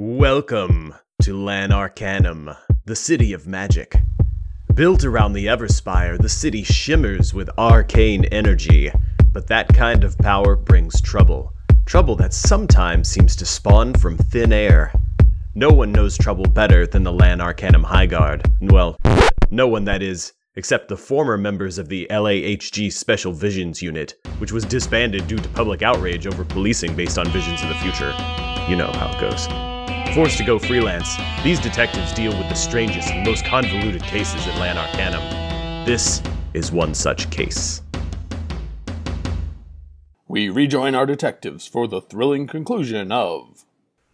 Welcome to Lan Arcanum, the city of magic. Built around the Everspire, the city shimmers with arcane energy, but that kind of power brings trouble. Trouble that sometimes seems to spawn from thin air. No one knows trouble better than the Lan Arcanum High Guard. Well, no one that is, except the former members of the LAHG Special Visions Unit, which was disbanded due to public outrage over policing based on visions of the future. You know how it goes. Forced to go freelance, these detectives deal with the strangest and most convoluted cases in Lan Arcanum. This is one such case. We rejoin our detectives for the thrilling conclusion of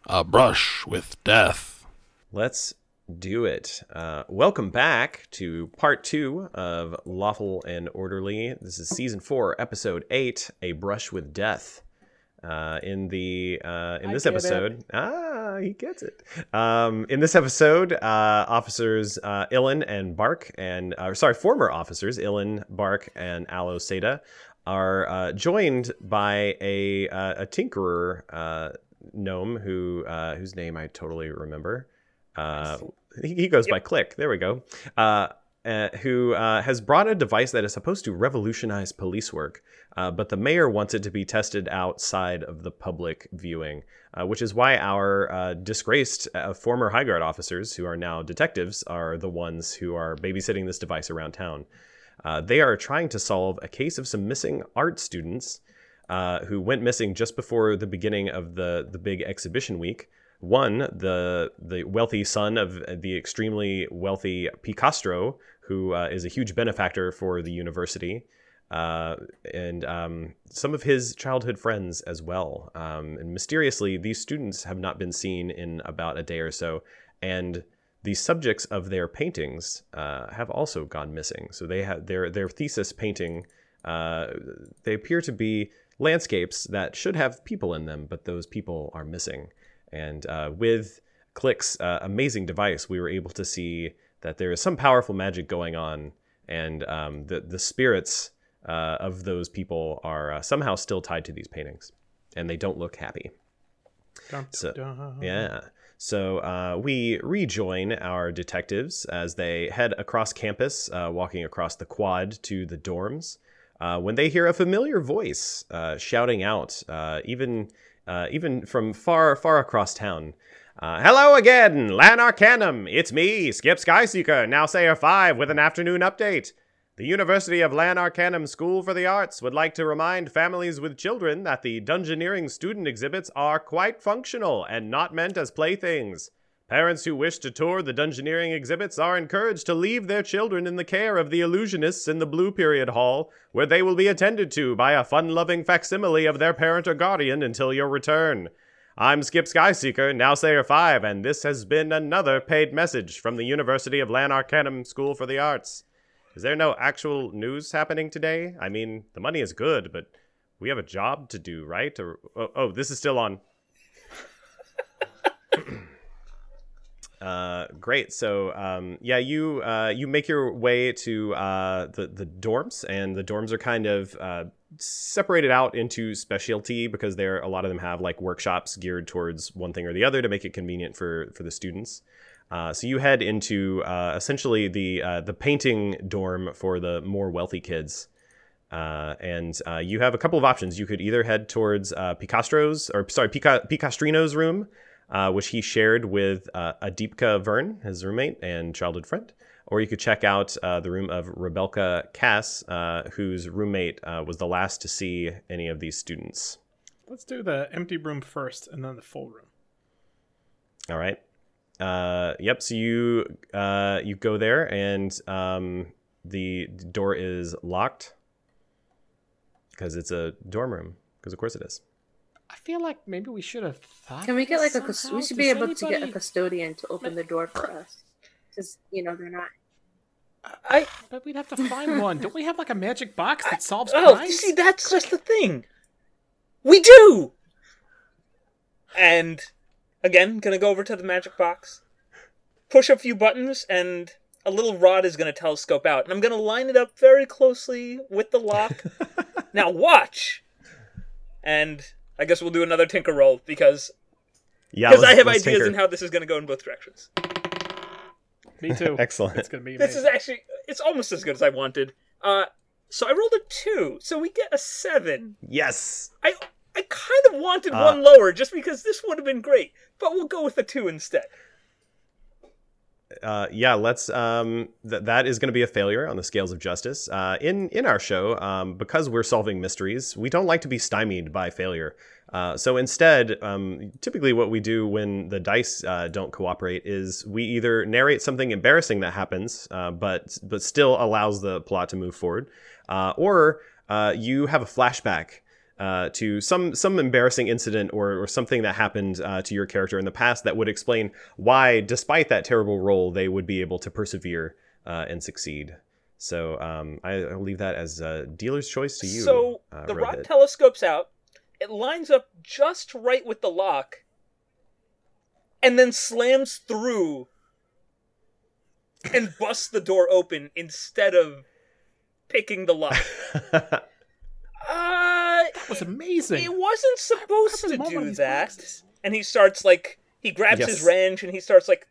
A brush with death. Let's do it. Uh, welcome back to part two of Lawful and Orderly. This is season four, episode eight, A Brush with Death. Uh, in the uh, in this it. episode, ah, he gets it. Um, in this episode, uh, officers uh, Illyn and Bark, and uh, sorry, former officers Illyn, Bark, and Alo Seda are uh, joined by a uh, a tinkerer uh, gnome who uh, whose name I totally remember. Uh, he, he goes by Click. There we go. Uh, uh, who uh, has brought a device that is supposed to revolutionize police work, uh, but the mayor wants it to be tested outside of the public viewing, uh, which is why our uh, disgraced uh, former High Guard officers, who are now detectives, are the ones who are babysitting this device around town. Uh, they are trying to solve a case of some missing art students uh, who went missing just before the beginning of the the big exhibition week. One, the the wealthy son of the extremely wealthy Picastro, who is a huge benefactor for the university, uh, and um, some of his childhood friends as well. Um, and mysteriously, these students have not been seen in about a day or so, and the subjects of their paintings uh, have also gone missing. So they have their their thesis painting. Uh, they appear to be landscapes that should have people in them, but those people are missing. And uh, with Click's uh, amazing device, we were able to see that there is some powerful magic going on, and um, the the spirits uh, of those people are uh, somehow still tied to these paintings, and they don't look happy. Dun, So- dun, dun. Yeah. So uh, we rejoin our detectives as they head across campus, uh, walking across the quad to the dorms. Uh, when they hear a familiar voice uh, shouting out, uh, even uh, even from far far across town. Uh, Hello again, Lan Arcanum. It's me, Skip Skyseeker, now Sayer Five, with an afternoon update. The University of Lan Arcanum School for the Arts would like to remind families with children that the Dungeoneering student exhibits are quite functional and not meant as playthings. Parents who wish to tour the Dungeoneering exhibits are encouraged to leave their children in the care of the illusionists in the Blue Period Hall, where they will be attended to by a fun loving facsimile of their parent or guardian until your return. I'm Skip Skyseeker, now Sayer 5, and this has been another paid message from the University of Lan Arcanum School for the Arts. Is there no actual news happening today? I mean, the money is good, but we have a job to do, right? Or oh, oh this is still on. uh, great. So, um, yeah, you uh, you make your way to uh, the the dorms, and the dorms are kind of uh, separated out into specialty because there a lot of them have like workshops geared towards one thing or the other to make it convenient for for the students. Uh, so you head into uh, essentially the uh, the painting dorm for the more wealthy kids, uh, and uh, you have a couple of options. You could either head towards uh, Picastro's or sorry Pica- Picastrino's room, uh, which he shared with uh, Adipka Vern, his roommate and childhood friend, or you could check out uh, the room of Rebelka Cass, uh, whose roommate uh, was the last to see any of these students. Let's do the empty room first, and then the full room. All right. Uh, yep. So you uh, you go there, and um, the door is locked because it's a dorm room. Because of course it is. I feel like maybe we should have thought. Can we get like this a? somehow. We should Does be able to get a custodian to open the door for us, because you know they're not. I But we'd have to find one. Don't we have like a magic box that solves oh, crimes? see, that's just the thing. We do. And again, gonna go over to the magic box, push a few buttons, and a little rod is gonna telescope out, and I'm gonna line it up very closely with the lock. now watch. And I guess we'll do another tinker roll because Yeah, because I have ideas tinker. on how this is going to go in both directions. Me too. Excellent. It's gonna be This is actually it's almost as good as I wanted. Uh, so I rolled a two, so we get a seven. Yes. I I kind of wanted Uh, one lower just because this would have been great, but we'll go with a two instead. uh, yeah, let's. Um, th- that is going to be a failure on the scales of justice. Uh, in in our show, um, because we're solving mysteries, we don't like to be stymied by failure. Uh, so instead, um, typically what we do when the dice uh, don't cooperate is we either narrate something embarrassing that happens, uh, but but still allows the plot to move forward, uh, or uh, you have a flashback uh, to some some embarrassing incident or, or something that happened uh, to your character in the past that would explain why, despite that terrible role, they would be able to persevere uh, and succeed. So um, I, I'll leave that as a dealer's choice to you. so uh, the Rohit. telescopes out. It lines up just right with the lock, and then slams through and busts the door open instead of picking the lock. Uh, That was amazing. He wasn't supposed to do that. boxes. And he starts like he grabs his wrench and he starts like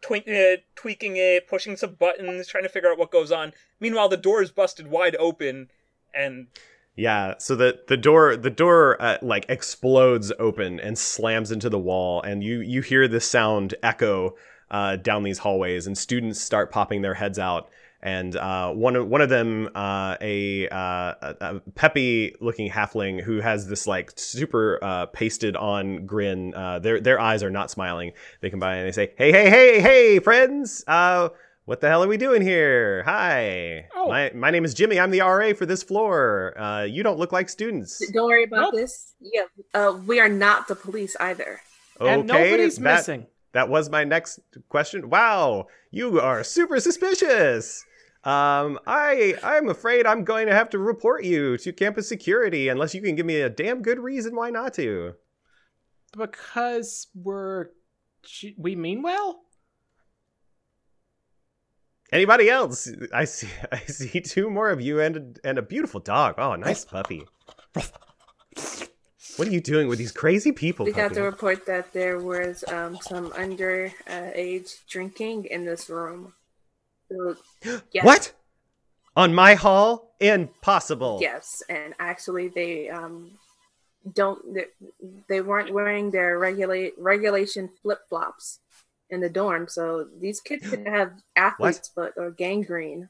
tweak, uh, tweaking it, pushing some buttons, trying to figure out what goes on. Meanwhile, the door is busted wide open, and Yeah, so the the door the door uh, like explodes open and slams into the wall, and you you hear this sound echo uh, down these hallways, and students start popping their heads out. And uh, one of one of them, uh, a, uh, a, a peppy looking halfling who has this like super uh, pasted on grin. Uh, their their eyes are not smiling. They come by and they say, "Hey, hey, hey, hey, friends! Uh, what the hell are we doing here? Hi, Oh. my my name is Jimmy. I'm the RA for this floor. Uh, you don't look like students. Don't worry about Nope. this. Yeah, uh, we are not the police either. and Okay, nobody's that, missing. That was my next question. Wow, you are super suspicious. Um, I I'm afraid I'm going to have to report you to campus security unless you can give me a damn good reason why not to. Because we're we mean well. Anybody else? I see I see two more of you and a, and a beautiful dog. Oh, nice puppy. What are you doing with these crazy people? We got puppy? to report that there was um, some underage uh, drinking in this room. So, yes, What? On my hall? Impossible. Yes, and actually they um, don't. They, they weren't wearing their regulate regulation flip flops in the dorm, so these kids could have athlete's foot or gangrene.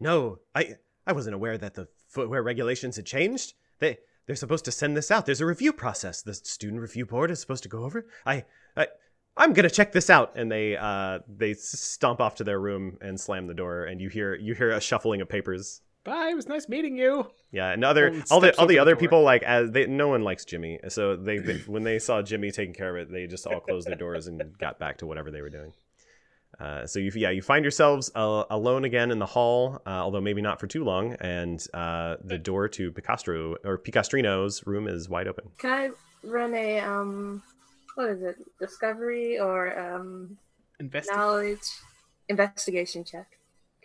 No, I I wasn't aware that the footwear regulations had changed. They they're supposed to send this out. There's a review process. The student review board is supposed to go over. I I I'm gonna check this out. And they uh they stomp off to their room and slam the door. And you hear you hear a shuffling of papers. Bye. It was nice meeting you. Yeah, and other all the all the open the other door. people like as they no one likes Jimmy. So they, they when they saw Jimmy taking care of it, they just all closed their doors and got back to whatever they were doing. Uh, so you yeah you find yourselves uh, alone again in the hall, uh, although maybe not for too long, and uh, the door to Picastro or Picastrino's room is wide open. Can I run a um, what is it? Discovery or um, Investigate. knowledge investigation check?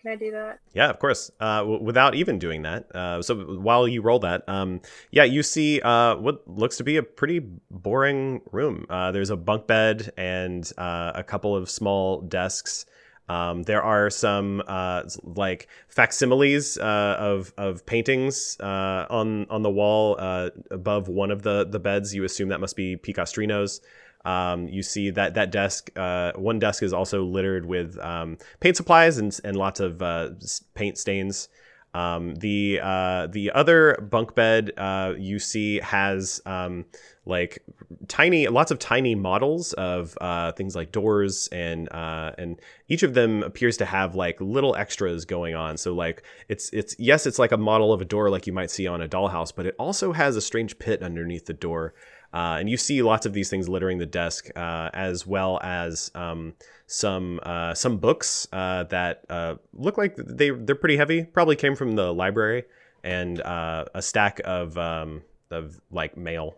Can I do that? Yeah, of course. Uh, w- without even doing that, uh, so while you roll that, um, yeah, you see uh, what looks to be a pretty boring room. Uh, there's a bunk bed and uh, a couple of small desks. Um, there are some uh, like facsimiles uh, of of paintings uh, on on the wall uh, above one of the the beds. You assume that must be Picastrino's. Um, you see that that desk, uh, one desk is also littered with um, paint supplies and, and lots of uh, paint stains. Um, the uh, the other bunk bed uh, you see has um, like tiny, lots of tiny models of uh, things like doors and uh, and each of them appears to have like little extras going on. So like it's it's yes, it's like a model of a door like you might see on a dollhouse, but it also has a strange pit underneath the door. Uh, and you see lots of these things littering the desk, uh, as well as um, some uh, some books uh, that uh, look like they they're pretty heavy. Probably came from the library, and uh, a stack of um, of like mail.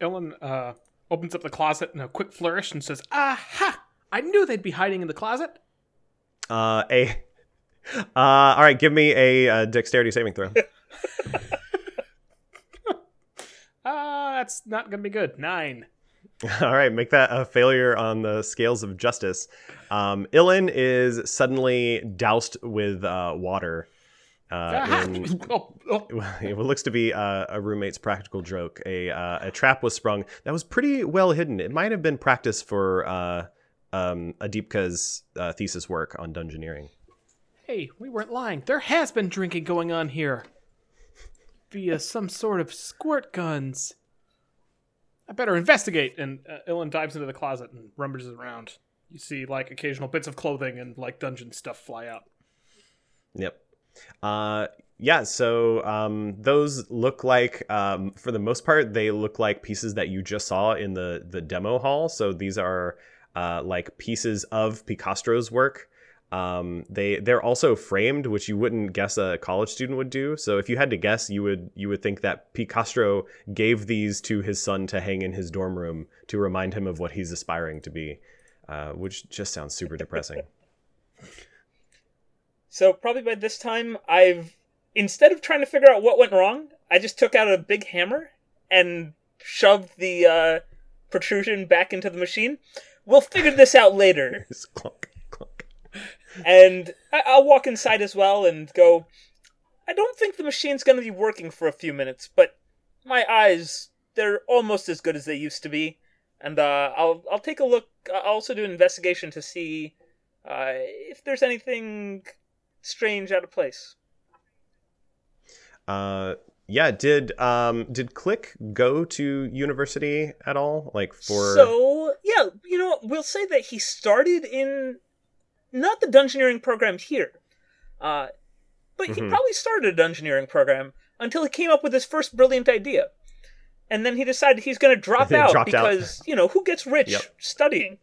Illyn uh, opens up the closet in a quick flourish and says, "Aha! I knew they'd be hiding in the closet." Uh, a uh, all right, give me a, dexterity saving throw. Uh, that's not gonna be good. Nine. All right, make that a failure on the scales of justice. Um, Illyn is suddenly doused with uh, water. Uh, in, oh, oh. what looks to be uh, a roommate's practical joke. A uh, a trap was sprung that was pretty well hidden. It might have been practice for uh, um, Adipka's uh, thesis work on dungeoneering. Hey, we weren't lying. There has been drinking going on here. Via some sort of squirt guns. I better investigate. And uh, Illyn dives into the closet and rummages around. You see, like, occasional bits of clothing and, like, dungeon stuff fly out. Yep. Uh, yeah, so um, those look like, um, for the most part, they look like pieces that you just saw in the the demo hall. So these are uh, like pieces of Picastro's work. Um, they they're also framed, which you wouldn't guess a college student would do. So if you had to guess, you would you would think that Picastro gave these to his son to hang in his dorm room to remind him of what he's aspiring to be, uh, which just sounds super depressing. So probably by this time, I've instead of trying to figure out what went wrong, I just took out a big hammer and shoved the uh, protrusion back into the machine. We'll figure this out later. Just clunk, clunk. and I- I'll walk inside as well and go. I don't think the machine's going to be working for a few minutes, but my eyes they're almost as good as they used to be, and uh, I'll I'll take a look. I'll also do an investigation to see uh, if there's anything strange out of place. Uh, yeah, did um did Click go to university at all? Like for So yeah, you know, we'll say that he started in not the dungeoneering program here, uh, but he Mhm. probably started a dungeoneering program until he came up with his first brilliant idea, and then he decided he's going to drop out dropped out. because you know who gets rich Yep. studying.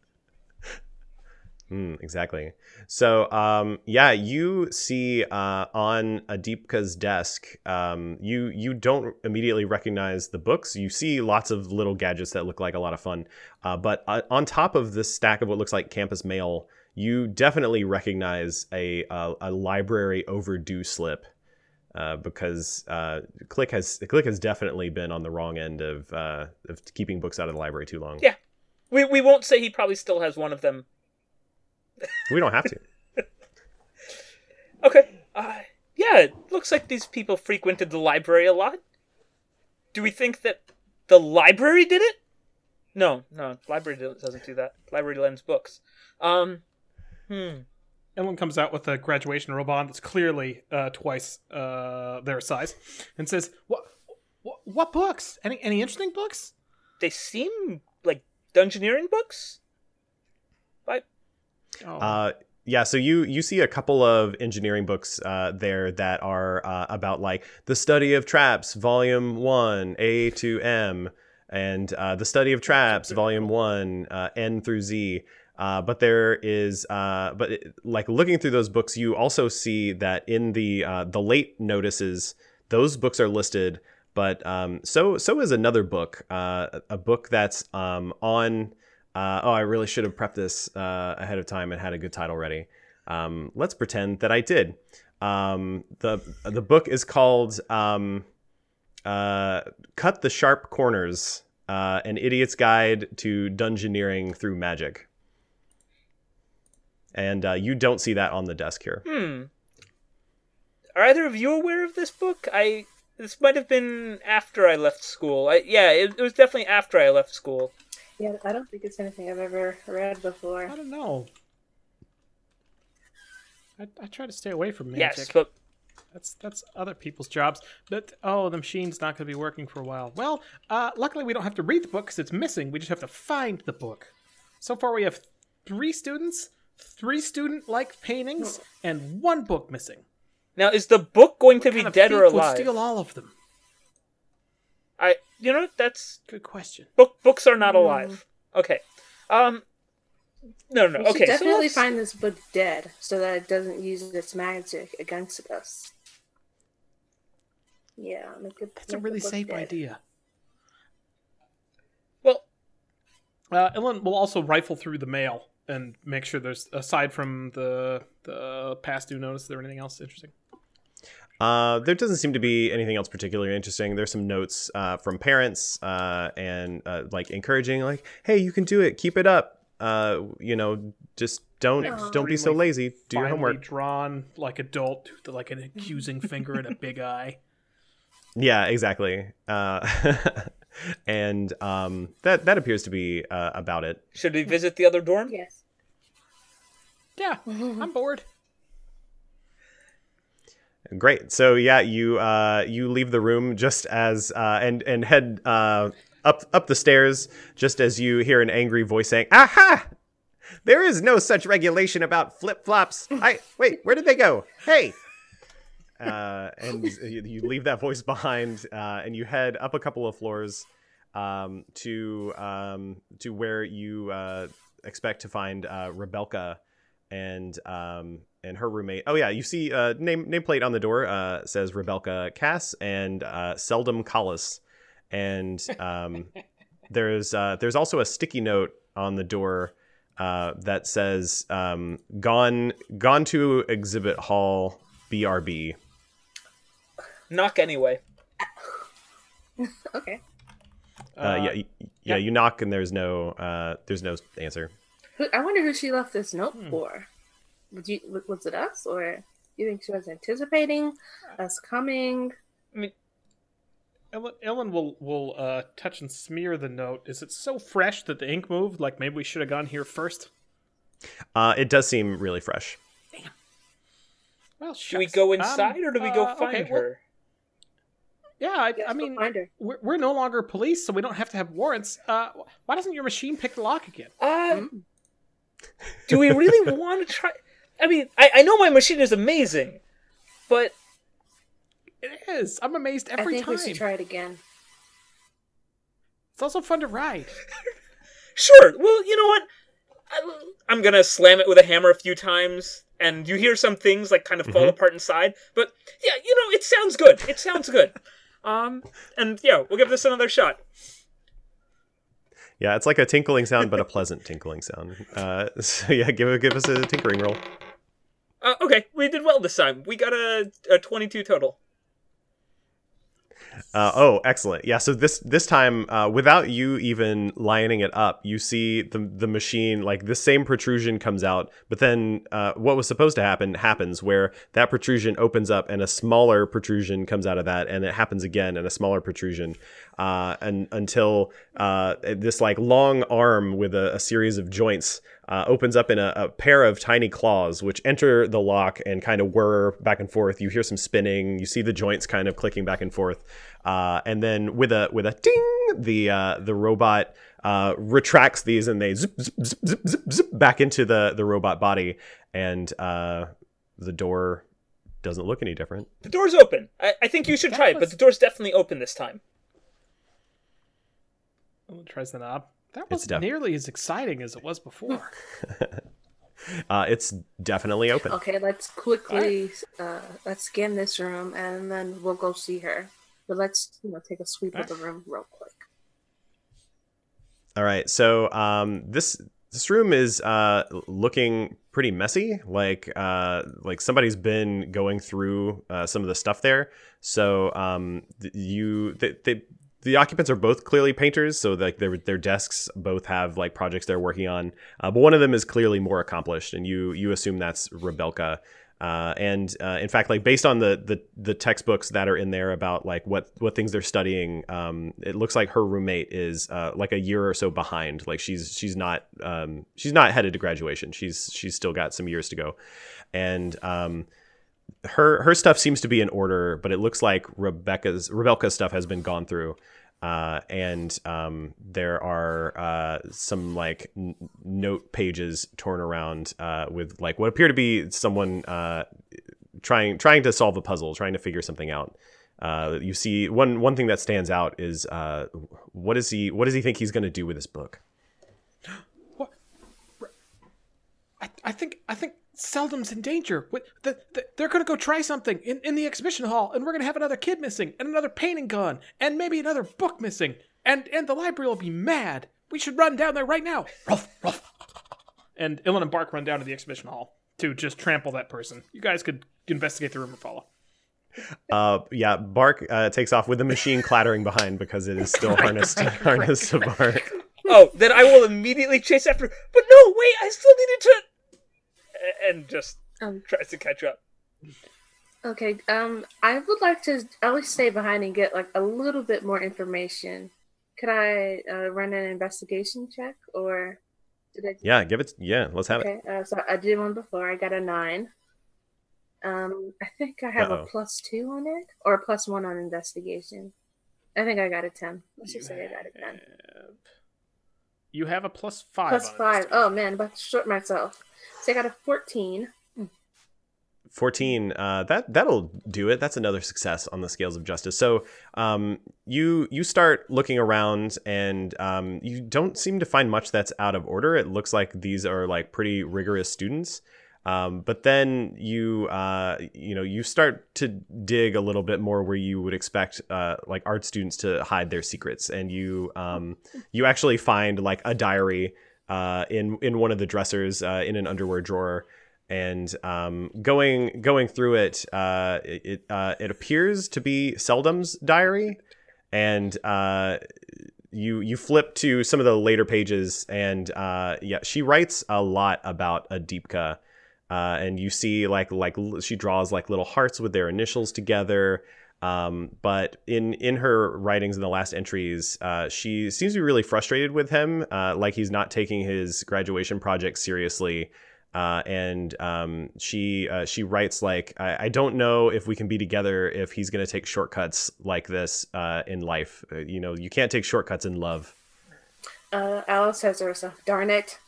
Mm, exactly. So, um, yeah, you see uh, on Adipka's desk, um, you you don't immediately recognize the books. You see lots of little gadgets that look like a lot of fun, uh, but uh, on top of this stack of what looks like campus mail, you definitely recognize a a, a library overdue slip. Uh, because uh, Click has Click has definitely been on the wrong end of uh, of keeping books out of the library too long. Yeah. We we won't say he probably still has one of them. We don't have to. Okay. Uh, yeah, it looks like these people frequented the library a lot. Do we think that the library did it? No, no, library doesn't do that. Library lends books. Um, hmm. Illyn comes out with a graduation robe on that's clearly uh, twice uh, their size, and says, "What? What, what books? Any any interesting books?" They seem like dungeoneering books. But Oh, Uh, yeah, so you you see a couple of engineering books uh, there that are uh, about like the study of traps, volume one, A to M, and uh, the study of traps, volume one, uh, N through Z. Uh, but there is, uh, but it, like looking through those books, you also see that in the uh, the late notices, those books are listed. But um, so so is another book, uh, a book that's um, on. Uh, oh, I really should have prepped this uh, ahead of time and had a good title ready. Um, let's pretend that I did. Um, the the book is called um, "Cut the Sharp Corners: uh, An Idiot's Guide to Dungeoneering Through Magic." And uh, you don't see that on the desk here. hmm. Are either of you aware of this book? I this might have been after I left school. I, yeah, it, it was definitely after I left school. Yeah, I don't think it's anything I've ever read before. I don't know. I, I try to stay away from magic. Yes, but That's that's other people's jobs. But oh, the machine's not going to be working for a while. Well, uh, luckily we don't have to read the book because it's missing. We just have to find the book. So far, we have three students, three student-like paintings, and one book missing. now is the book going to be Kind of dead or thief would alive? steal all of them. I, you know, that's Good question. book. Books are not alive. Okay. Um. No, no. We no. should Okay. so definitely let's- find this book dead so that it doesn't use its magic against us. Yeah, make it, That's a make the really safe dead. idea. Well, Uh, Illyn will also rifle through the mail and make sure there's aside from the the past due notice, is there anything else interesting? Uh, there doesn't seem to be anything else particularly interesting. There's some notes uh, from parents uh, and uh, like encouraging, like, "Hey, you can do it. Keep it up. Uh, you know, just don't Aw. don't be so lazy. Do your homework." drawn like adult, with, like an accusing finger and a big eye. Yeah, exactly. And um, that that appears to be uh, about it. Should we visit the other dorm? Yes. Yeah, I'm bored. Great. So yeah, you uh, you leave the room just as uh, and and head uh, up up the stairs just as you hear an angry voice saying, "Aha! There is no such regulation about flip flops. I wait. Where did they go? Hey!" Uh, and you, you leave that voice behind, uh, and you head up a couple of floors um, to um, to where you uh, expect to find uh, Rebelka and um, and her roommate. Oh yeah, you see uh, name nameplate on the door uh, says Rebelka Cass and uh, Seldom Collis, and um, there's uh, there's also a sticky note on the door uh, that says um, gone gone to exhibit hall BRB. Knock anyway. Okay. Uh, yeah, y- yeah, you knock and there's no uh, there's no answer. I wonder who she left this note Hmm. for. Would you, was it us, or you think she was anticipating us coming? Illyn, Illyn will will uh, touch and smear the note. Is it so fresh that the ink moved? Like maybe we should have gone here first. Uh, it does seem really fresh. Well, Should we shucks. go Um, inside or do we go uh, find okay, well, her? Yeah, I, Yes, I mean, we're, we're no longer police, so we don't have to have warrants. Uh, why doesn't your machine pick the lock again? Uh, Hmm. do we really want to try? I mean, I, I know my machine is amazing, but It is. I'm amazed I every think time. we should try it again. It's also fun to ride. sure. Well, you know what? I, I'm gonna slam it with a hammer a few times, and you hear some things like kind of fall Mhm. apart inside. But yeah, you know, it sounds good. It sounds good. Um, and yeah, we'll give this another shot. Yeah, it's like a tinkling sound, but a pleasant tinkling sound. Uh, so yeah, give give us a tinkering roll. Uh, okay, we did well this time. We got a, a 22 total. Uh, oh, excellent! Yeah, so this this time, uh, without you even lining it up, you see the the machine like the same protrusion comes out, but then uh, what was supposed to happen happens, where that protrusion opens up and a smaller protrusion comes out of that, and it happens again and a smaller protrusion, uh, and until uh, this like long arm with a, a series of joints uh, opens up in a, a pair of tiny claws, which enter the lock and kind of whir back and forth. You hear some spinning. You see the joints kind of clicking back and forth, uh, and then with a with a ding, the uh, the robot uh, retracts these and they zip zip zip zip zip, zip back into the the robot body, and uh, the door doesn't look any different. The door's open. I, I think you should That try it, but was- the door's definitely open this time. Illyn tries the knob. That It's wasn't def- nearly as exciting as it was before. Uh, it's definitely open. Okay, let's quickly uh, let's scan this room and then we'll go see her. But let's you know take a sweep of the room real quick. All right, so um, this this room is uh, looking pretty messy. Like uh, like somebody's been going through uh, some of the stuff there. So um, th- you they, they the occupants are both clearly painters, so like their their desks both have like projects they're working on. Uh, but one of them is clearly more accomplished, and you you assume that's Rebelka. Uh, and uh, in fact, like based on the, the the textbooks that are in there about like what what things they're studying, um, it looks like her roommate is uh, like a year or so behind. Like she's she's not um, she's not headed to graduation. She's she's still got some years to go, and um, her her stuff seems to be in order, but it looks like Rebecca's Rebecca's stuff has been gone through. Uh, and um, there are uh, some like n- note pages torn around uh, with like what appear to be someone uh, trying trying to solve a puzzle, trying to figure something out. Uh, you see one one thing that stands out is uh, what is he what does he think he's going to do with this book? What? I, I think I think Seldom's in danger. The, the, they're going to go try something in, in the exhibition hall, and we're going to have another kid missing, and another painting gone, and maybe another book missing, and and the library will be mad. We should run down there right now. Ruff, ruff. And Illyn and Bark run down to the exhibition hall to just trample that person. You guys could investigate the room or follow. Uh, yeah, Bark uh, takes off with the machine clattering behind because it is still harnessed harnessed to Bark. Oh, then I will immediately chase after. But no, wait, I still needed to. A- And just Um, tries to catch up. okay. Um, I would like to at least stay behind and get like a little bit more information. Could I uh, run an investigation check, or did I? Yeah, give it. Yeah, let's have it. Okay. Uh, so I did one before. I got a nine. Um, I think I have Uh-oh. a plus two on it, or a plus one on investigation. I think I got a ten. Let's just say I got a ten. have- You have a plus five. Plus on five. this. Oh man, I'm about to short myself. So I got a fourteen. 14 uh, that that'll do it that's another success on the scales of justice so um, you you start looking around and um, you don't seem to find much that's out of order it looks like these are like pretty rigorous students um, but then you uh, you know you start to dig a little bit more where you would expect uh, like art students to hide their secrets. And you um, you actually find like a diary uh, in in one of the dressers uh, in an underwear drawer. And um, going going through it, uh, it uh, it appears to be Seldom's diary, and you you flip to some of the later pages, and yeah, she writes a lot about Adipka, uh, and you see like like she draws like little hearts with their initials together. Um, but in in her writings in the last entries, uh, she seems to be really frustrated with him, uh, like he's not taking his graduation project seriously uh, and um, she uh, she writes like I, I don't know if we can be together if he's going to take shortcuts like this in life. You know, you can't take shortcuts in love. Alice says to herself, "Darn it,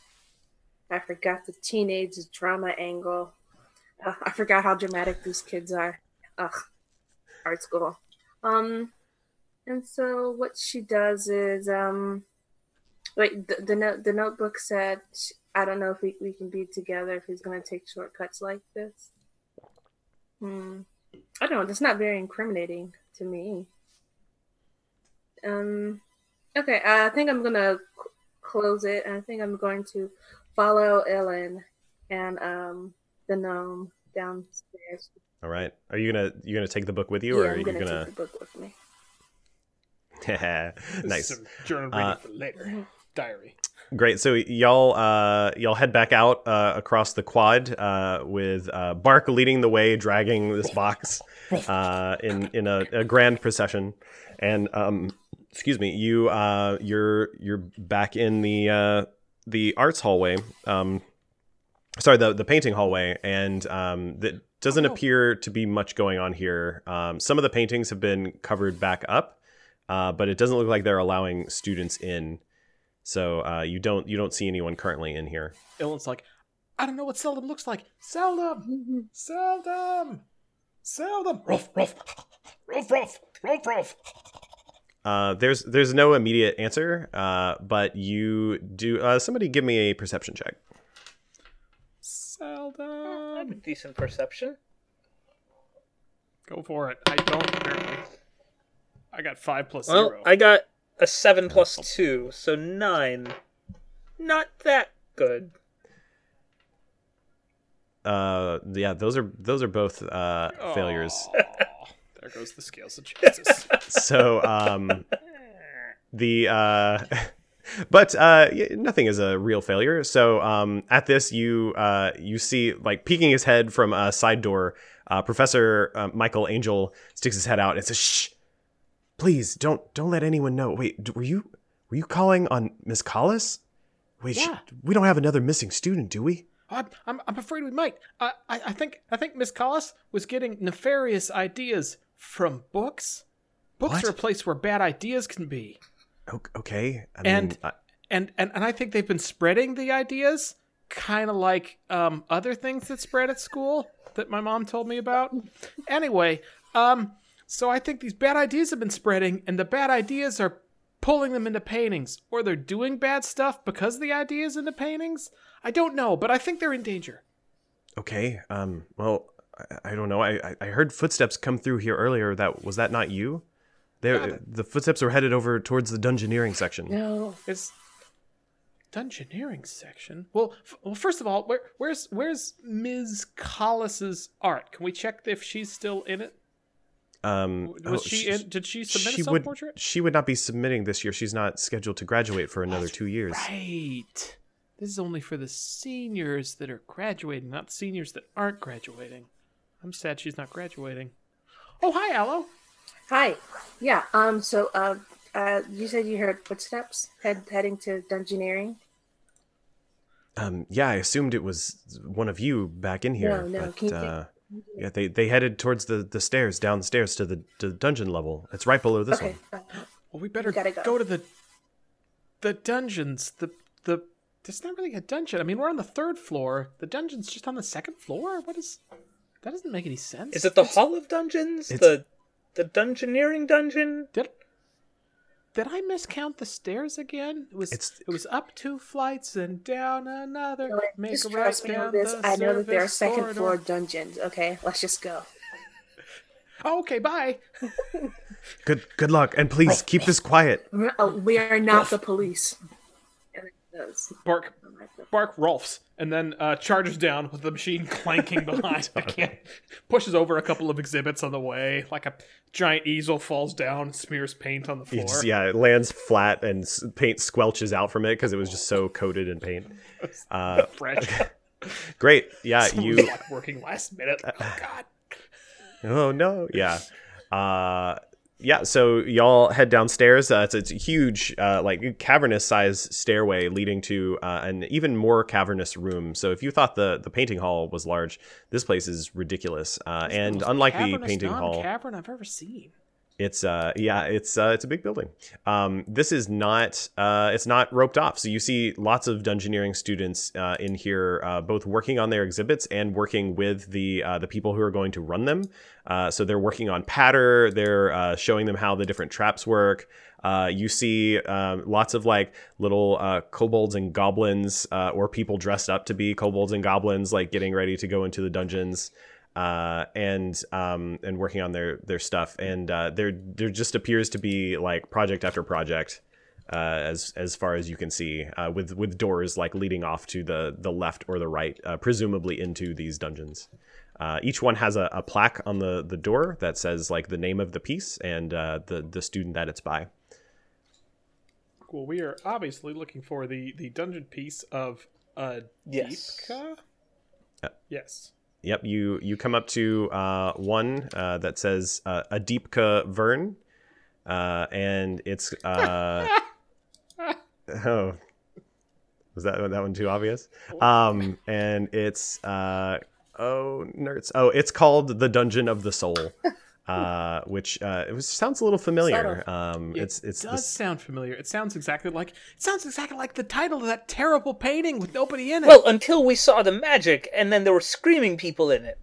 I forgot the teenage drama angle. Uh, I forgot how dramatic these kids are. Ugh, art school. Um, and so what she does is um, wait, the the, note, the notebook said, I don't know if we, we can be together if he's gonna take shortcuts like this. Hmm, I don't know. That's not very incriminating to me. Um, okay, I think I'm gonna close it, I think I'm going to follow Illyn and um the gnome downstairs. All right, are you gonna you gonna take the book with you, yeah, or are I'm you gonna, gonna? take the book with me. nice. Some journal reading Uh, for later. Diary. Great. So y'all uh, y'all head back out uh, across the quad uh, with uh, Bark leading the way, dragging this box uh, in in a, a grand procession. And um, excuse me, you uh, you're you're back in the uh, the arts hallway. Um, sorry, the the painting hallway, and um, that doesn't Oh, appear to be much going on here. Um, some of the paintings have been covered back up, uh, but it doesn't look like they're allowing students in. So uh, you don't you don't see anyone currently in here. Illyn's like, I don't know what Seldom looks like. Seldom! Seldom! Seldom! Ruff, ruff, ruff, ruff, ruff, ruff. Uh, there's there's no immediate answer, uh, but you do. Uh, somebody give me a perception check. I have a Seldom! decent perception. Go for it. I don't apparently. I got five plus Well, zero. I got a seven plus two, so nine. Not that good. Uh, yeah, those are those are both uh, failures. Aw, there goes the scales of justice. so um, the uh, but uh, nothing is a real failure. So um, at this, you uh, you see like peeking his head from a side door. Uh, Professor uh, Michael Angel sticks his head out and says, "Shh, please don't don't let anyone know. Wait, were you were you calling on Miss Collis? Wait, sh- we don't have another missing student, do we? I'm, I'm, I'm afraid we might. I, I, I think I think Miss Collis was getting nefarious ideas from books. Books What? are a place where bad ideas can be. Okay, I And- I- and and, and I think they've been spreading the ideas, kind of like um, other things that spread at school that my mom told me about. Anyway, um, so I think these bad ideas have been spreading, and the bad ideas are pulling them into paintings, or they're doing bad stuff because the ideas into paintings. I don't know, but I think they're in danger. Okay. Um. Well, I, I don't know. I, I- heard footsteps come through here earlier. That was that not you? There, the footsteps were headed over towards the dungeoneering section. No. It's dungeoneering section. Well, f- well, first of all, where, where's where's Ms. Collis's art? Can we check if she's still in it? Um, Was oh, she? In, did she submit she a self-portrait? she would not be submitting this year. She's not scheduled to graduate for another two years. Right. This is only for the seniors that are graduating, not seniors that aren't graduating. I'm sad she's not graduating. Oh, hi, Alo. Hi. Yeah. Um. So, uh, uh, you said you heard footsteps head heading to dungeoneering. Um, yeah, I assumed it was one of you back in here. No, no, But, can you uh, yeah, they they headed towards the the stairs downstairs to the to the dungeon level. It's right below this okay. one. Well, we better gotta go. to the the dungeons. The the it's not really a dungeon. I mean, we're on the third floor. The dungeon's just on the second floor. What is? That doesn't make any sense. Is it the Hall of Dungeons? The the dungeoneering dungeon? Did did I miscount the stairs again? It was It's- it was up two flights and down another. Dylan, Make just a trust right me on this. I know that there are second corridor. floor dungeons. Okay, let's just go. Oh, okay, bye. Good good luck, and please keep this quiet. We're- uh, We not the police. And it does. Bark, bark, Rolfs, and then uh, charges down with the machine clanking behind. I can't. Pushes over a couple of exhibits on the way, like a giant easel falls down, smears paint on the floor. yeah, it lands flat and paint squelches out from it because it was just so coated in paint. Uh, Fresh. great. Yeah, you like working last minute. Oh God. Oh no, yeah, uh, yeah. So y'all head downstairs. Uh, it's, it's a huge, uh, like cavernous size stairway leading to uh, an even more cavernous room. So if you thought the the painting hall was large, this place is ridiculous. Uh, and unlike the painting hall, non-cavern I've ever seen. It's uh yeah it's uh it's a big building. Um this is not uh it's not roped off. So you see lots of dungeoneering students uh in here uh both working on their exhibits and working with the uh the people who are going to run them. Uh so they're working on patter. They're uh showing them how the different traps work. Uh, you see um, lots of like little uh, kobolds and goblins, uh, or people dressed up to be kobolds and goblins, like getting ready to go into the dungeons uh, and um, and working on their their stuff. And uh, there there just appears to be like project after project, uh, as as far as you can see, uh, with with doors like leading off to the the left or the right, uh, presumably into these dungeons. Uh, each one has a, a plaque on the the door that says like the name of the piece and uh, the the student that it's by. Cool. We are obviously looking for the the dungeon piece of uh, Yes. Deepka. Yes. Yep, you you come up to uh, one uh, that says uh, Adipka Vern, uh, and it's uh, oh, was that that one too obvious? Um, and it's uh, oh nerds, oh it's called the Dungeon of the Soul, uh, which uh, it was, sounds a little familiar. Um, it's it's It the does sound familiar. It sounds exactly like it sounds exactly like the title of that terrible painting with nobody in it. Well, until we saw the magic, and then there were screaming people in it.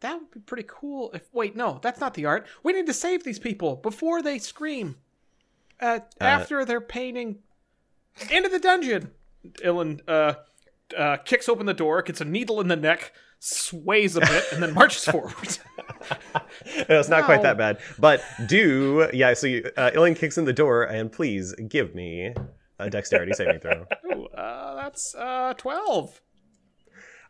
that would be pretty cool. If wait, no, that's not the art. We need to save these people before they scream. Uh, after they're painting into the dungeon, Illyn uh, uh, kicks open the door, gets a needle in the neck, sways a bit, and then marches forward. No, it's not quite that bad. But do yeah. So you, uh, Illyn kicks in the door, and please give me a dexterity saving throw. Ooh, uh, that's uh, twelve.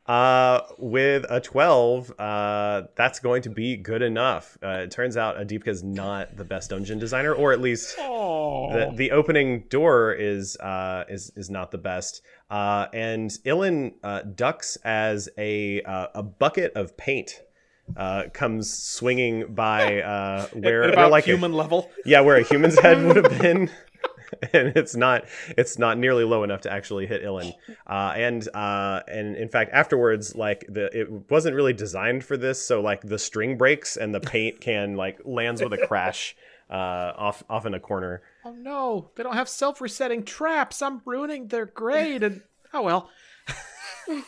Uh, with a 12, uh, that's going to be good enough. Uh, it turns out Adipka is not the best dungeon designer, or at least the, the opening door is uh, is is not the best. Uh, and Illyn uh, ducks as a uh, a bucket of paint uh, comes swinging by uh, where, at about like a- human level. yeah, where a human's head would have been. and it's not it's not nearly low enough to actually hit Illyn. Uh, and uh, and in fact afterwards like the it wasn't really designed for this so like the string breaks and the paint can like lands with a crash uh, off off in a corner. Oh no, they don't have self-resetting traps. I'm ruining their grade, and oh well.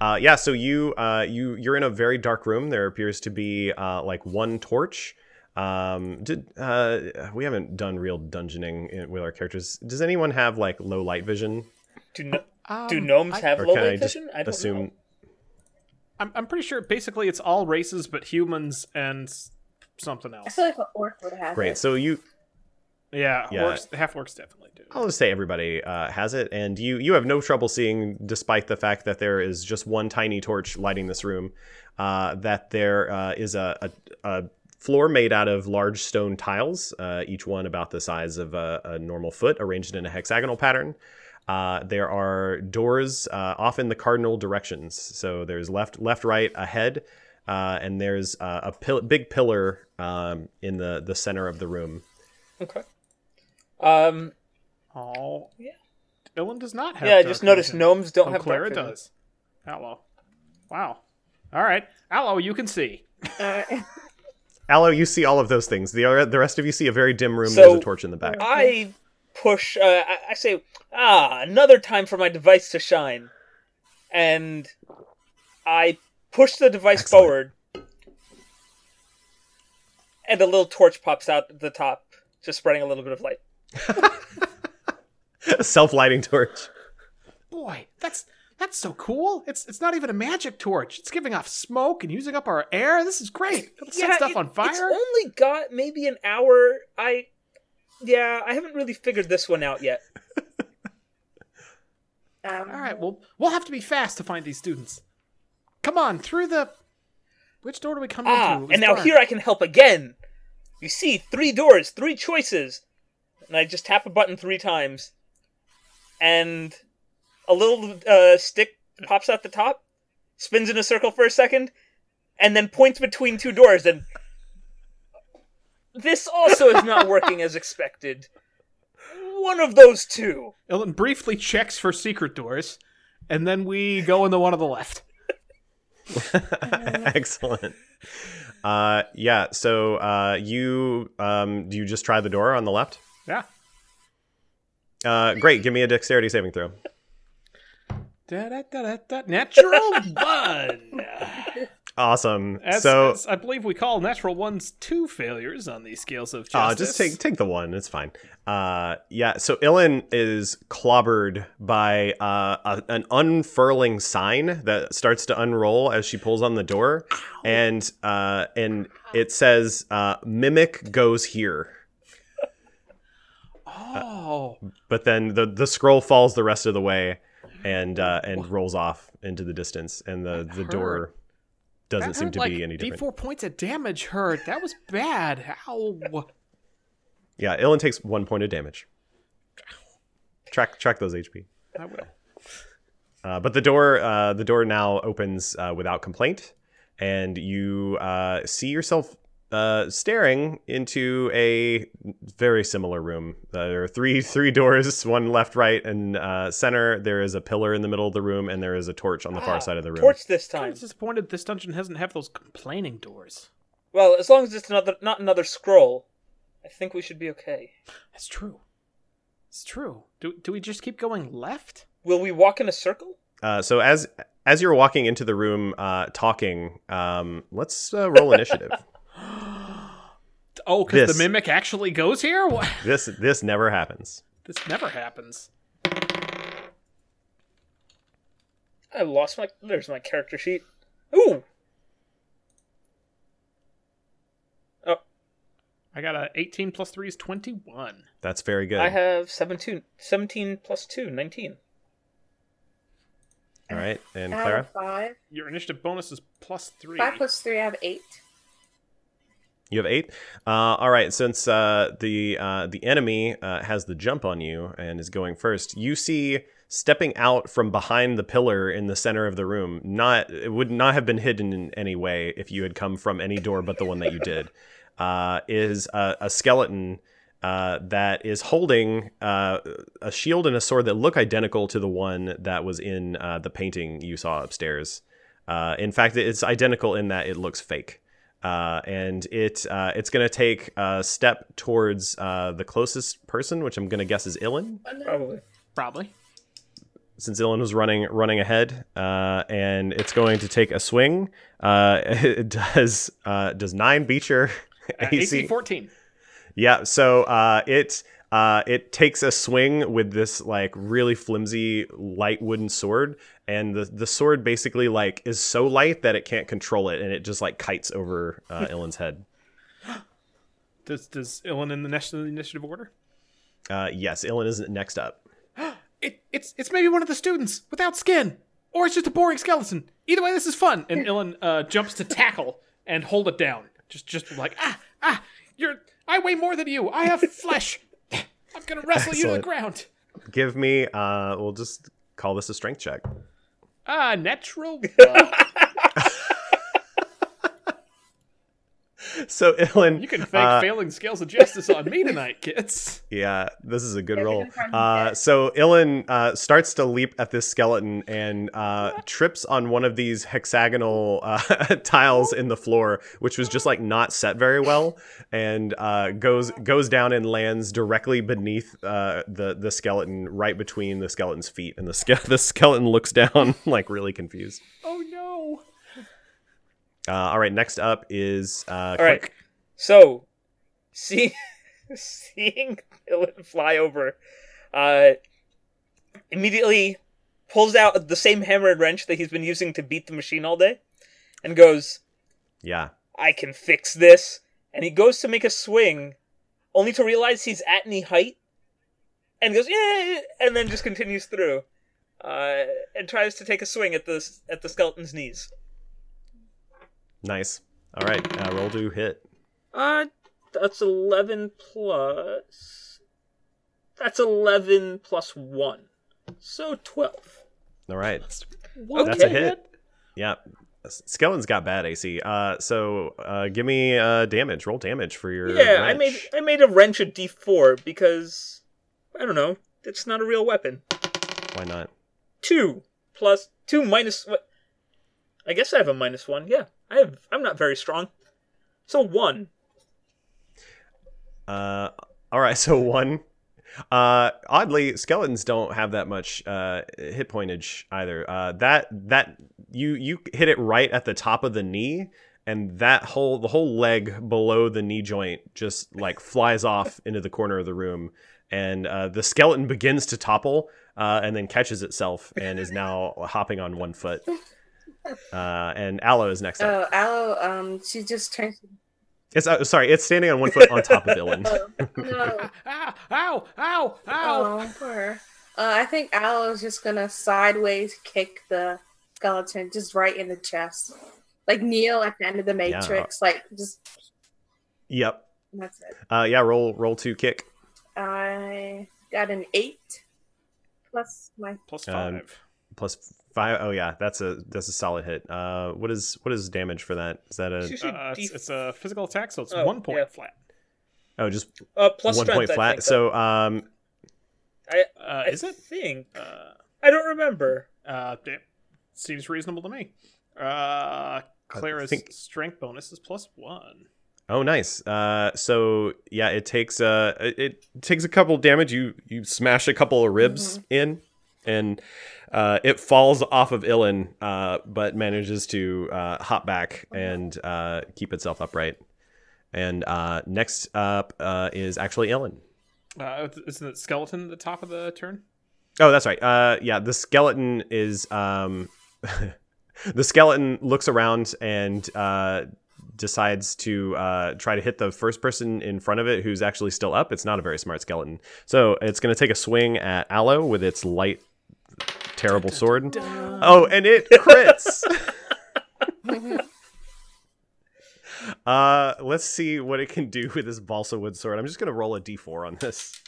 Uh, yeah, so you uh, you you're in a very dark room. There appears to be uh, like one torch. Um, did uh, we haven't done real dungeoning in, with our characters? Does anyone have like low light vision? Do, no- Um, do gnomes I- have low can I light vision? I don't assume? know. I'm I'm pretty sure basically it's all races but humans and s- else. I feel like an orc would have Great. it. So you Yeah, Yeah. orcs, half orcs definitely do. I'll just say everybody uh, has it, and you you have no trouble seeing, despite the fact that there is just one tiny torch lighting this room, uh, that there uh, is a, a, a floor made out of large stone tiles, uh, each one about the size of a, a normal foot, arranged in a hexagonal pattern. Uh, there are doors uh, off in the cardinal directions, so there's left, left, right, ahead, uh, and there's uh, a pil- big pillar um, in the the center of the room. Okay. Um. Oh, Yeah. Dylan does not have. Yeah, I just noticed vision. gnomes don't Oh, have Clara dark vision. does. Alo. Wow. All right, Alo, you can see. Uh, Alo, you see all of those things. The the rest of you see a very dim room. So- There's a torch in the back. I push. Uh, I, I say, ah, another time for my device to shine, and I push the device Excellent. forward, and a little torch pops out at the top, just spreading a little bit of light. A self lighting torch. Boy, that's that's so cool. It's it's not even a magic torch. It's giving off smoke and using up our air. This is great. It'll set stuff it- on It's fire. only got maybe an hour. I, yeah, I haven't really figured this one out yet. um, All right, well, we'll have to be fast to find these students. Come on, through the. Which door do we come Ah, into? It was and now dark. here I can help again. You see, three doors, three choices. And I just tap a button three times. And a little uh, stick pops out the top, spins in a circle for a second, and then points between two doors. And this also is not working as expected. One of those two. Ellen briefly checks for secret doors, and then we go in the one on the left. Excellent. Uh, yeah. So uh, you um, do you just try the door on the left? Yeah. Uh, great. Give me a dexterity saving throw. Da, da, da, da, da. Natural one. Awesome. As, so as I believe we call natural ones two failures on these scales of Uh, justice. just take take the one. It's fine. Uh, yeah. So Illyn is clobbered by uh, a, an unfurling sign that starts to unroll as she pulls on the door, and uh, and it says uh, "Mimic goes here." Oh, But then the the scroll falls the rest of the way, and uh, and rolls off into the distance, and the the door. Doesn't that seem hurt to like be any different. D4 points of damage hurt. That was bad. Ow. Yeah, Illyn takes one point of damage. Track track those HP. I will. Uh, but the door, uh, the door now opens uh, without complaint, and you uh, see yourself uh, staring into a very similar room. Uh, there are three three doors, one left, right, and uh, center. There is a pillar in the middle of the room, and there is a torch on the far Ah, side of the room. Torch this I'm time. disappointed this dungeon doesn't have those complaining doors. Well, as long as it's another, not another scroll, I think we should be okay. That's true. It's true. Do, do we just keep going left? Will we walk in a circle? Uh, so as as you're walking into the room, uh, talking, um, let's uh, roll initiative. Oh, because the mimic actually goes here? What? this this never happens. This never happens. I lost my. There's my character sheet. Ooh. Oh, I got a 18 plus 3 is 21. That's very good. I have 17, 17 plus 2, 19. All right, and I Clara, five. Your initiative bonus is plus 3. Five plus three, I have eight. You have eight. Uh, all right. Since uh, the uh, the enemy uh, has the jump on you and is going first, you see stepping out from behind the pillar in the center of the room. Not it would not have been hidden in any way if you had come from any door but the one that you did. Uh, is a, a skeleton uh, that is holding a shield and a sword that look identical to the one that was in the painting you saw upstairs. In fact, it's identical in that it looks fake. Uh, and it uh, it's going to take a step towards uh, the closest person, which I'm going to guess is Illyn, Probably. Probably. since Illyn was running running ahead. Uh, and it's going to take a swing. Uh, it does uh, does nine beat your Uh, AC? AC 14. Yeah, so uh, it uh, it takes a swing with this like really flimsy light wooden sword, and the the sword basically like is so light that it can't control it, and it just like kites over uh, Illyn's head. Does does Illyn in the next initiative order? Uh, yes, Illyn is next up. It, it's it's maybe one of the students without skin, or it's just a boring skeleton. Either way, this is fun. And Illyn uh, jumps to tackle and hold it down. Just just like ah ah, you're I weigh more than you. I have flesh. I'm gonna wrestle you to the ground. Give me. Uh, we'll just call this a strength check. Ah, natural. So Illyn, you can fake uh, failing scales of justice on me tonight, kids. Yeah, this is a good Yeah, roll. we're gonna find Uh, so Illyn uh, starts to leap at this skeleton and uh, trips on one of these hexagonal uh, tiles in the floor, which was just like not set very well, and uh, goes goes down and lands directly beneath uh, the the skeleton, right between the skeleton's feet, and the ske- the skeleton looks down like really confused. Oh no. Uh, all right, next up is uh, All right. So, see, seeing Dylan fly over, uh, immediately pulls out the same hammer and wrench that he's been using to beat the machine all day, and goes, Yeah, "I can fix this." And he goes to make a swing, only to realize he's at knee height, and goes, "Yeah," and then just continues through, uh, and tries to take a swing at the at the skeleton's knees. Nice. All right, uh, roll to hit. Uh, that's 11 plus. That's 11 plus 1. So 12. All right, What? That's a hit. Yeah. Skeleton's got bad AC. Uh, so uh, give me uh, damage. Roll damage for your. Yeah, I made I made a wrench a d4 because I don't know, it's not a real weapon. Why not? 2 plus 2 minus what? I guess I have a minus 1. Yeah. I have I'm not very strong. So 1. Uh, all right. So one. Uh, oddly, skeletons don't have that much uh, hit pointage either. Uh, that that you you hit it right at the top of the knee, and that whole the whole leg below the knee joint just like flies off into the corner of the room, and uh, the skeleton begins to topple, uh, and then catches itself and is now hopping on one foot. Uh, and Alo is next up. Oh, Alo, um, she just turns. It's uh, sorry, it's standing on one foot on top of Illyn. Oh, no. Ah, ow, ow, ow. Oh, poor. her. Uh, I think Alo is just gonna sideways kick the skeleton just right in the chest, like Neo at the end of the Matrix. Like just Yep. that's it. Uh, yeah. Roll roll two kick. I got an eight plus my Plus Um, five. plus five. Oh yeah, that's a that's a solid hit. Uh, what is what is damage for that? Is that It's a Uh, it's, it's a physical attack, so it's Oh, one point yeah. flat. oh just uh, plus one strength, point I flat? think, so um, I, Uh, I is it? think Uh, I don't remember. uh, that seems reasonable to me. Uh, Clara's think- strength bonus is plus one. oh nice. Uh, so yeah, it takes uh it, it takes a couple damage. You you smash a couple of ribs in, and uh, it falls off of Illyn, uh, but manages to uh, hop back and uh, keep itself upright. And uh, next up uh, is actually Illyn. Uh, isn't it skeleton at the top of the turn? Oh, that's right. Uh, yeah, the skeleton is um, the skeleton looks around and uh, decides to uh, try to hit the first person in front of it who's actually still up. It's not a very smart skeleton, so it's going to take a swing at Alo with its light, terrible sword. Oh, and it crits. uh, let's see what it can do with this balsa wood sword. I'm just going to roll a d4 on this.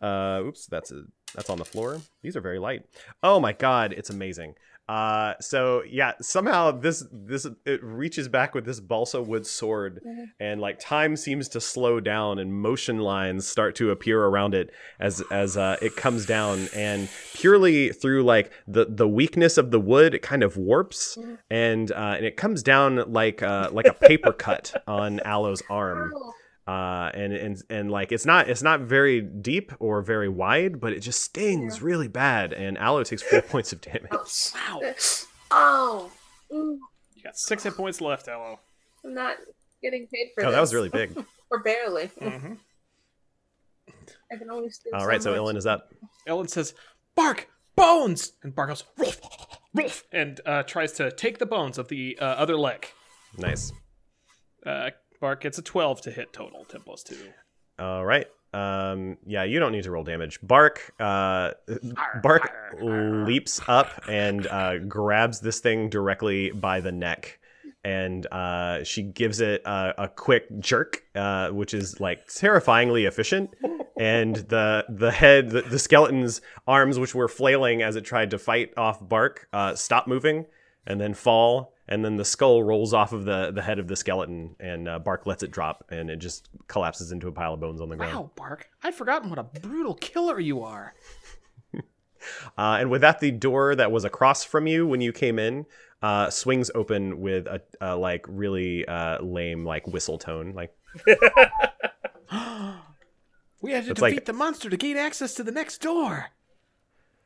Uh, oops, that's a that's on the floor. These are very light. Oh my god, it's amazing. Uh, so yeah, somehow this this it reaches back with this balsa wood sword, and like time seems to slow down, and motion lines start to appear around it as as uh, it comes down, and purely through like the the weakness of the wood, it kind of warps, and uh, and it comes down like uh, like a paper cut on Alo's arm uh and and and like it's not it's not very deep or very wide but it just stings really bad and Alo takes four points of damage Oh, Wow. Oh, ooh, You got six hit points left, Alo. I'm not getting paid for that. oh this. that was really big or barely. Mm-hmm. I can only steal all right so much. Illyn is up Ellen says, "Bark, bones!" And Bark goes, "Ruff, ruff," and uh, tries to take the bones of the uh, other leg. nice Uh, Bark gets a twelve to hit total, ten plus two. all right um, yeah, you don't need to roll damage. Bark, uh, Bark leaps up and uh, grabs this thing directly by the neck, and uh, she gives it a, a quick jerk, uh, which is like terrifyingly efficient. And the the head, the, the skeleton's arms, which were flailing as it tried to fight off Bark, uh, stop moving and then fall. And then the skull rolls off of the, the head of the skeleton, and uh, Bark lets it drop, and it just collapses into a pile of bones on the ground. Wow, Bark! I'd forgotten what a brutal killer you are. Uh, and with that, the door that was across from you when you came in uh, swings open with a, a like really uh, lame like whistle tone. Like We had to It's defeat like- the monster to gain access to the next door.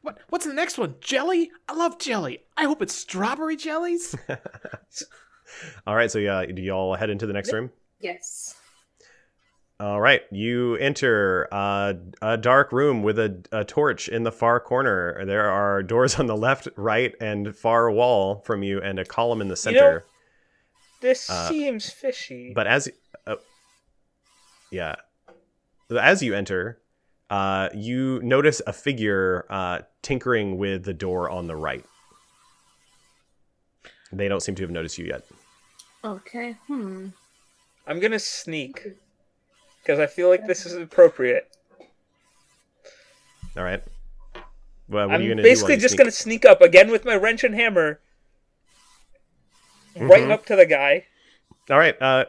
What? What's the next one? Jelly? I love jelly. I hope it's strawberry jellies. all right, so yeah, do y'all head into the next room? Yes. All right, you enter uh, a dark room with a, a torch in the far corner. There are doors on the left, right, and far wall from you, and a column in the You center. know- This Uh, seems fishy. but as uh, yeah as you enter uh, you notice a figure uh, tinkering with the door on the right they don't seem to have noticed you yet Okay. Hmm. I'm gonna sneak because I feel like this is appropriate. all right well, what I'm are you gonna basically do you just sneak? gonna sneak up again with my wrench and hammer, right Mhm. up to the guy. all right uh,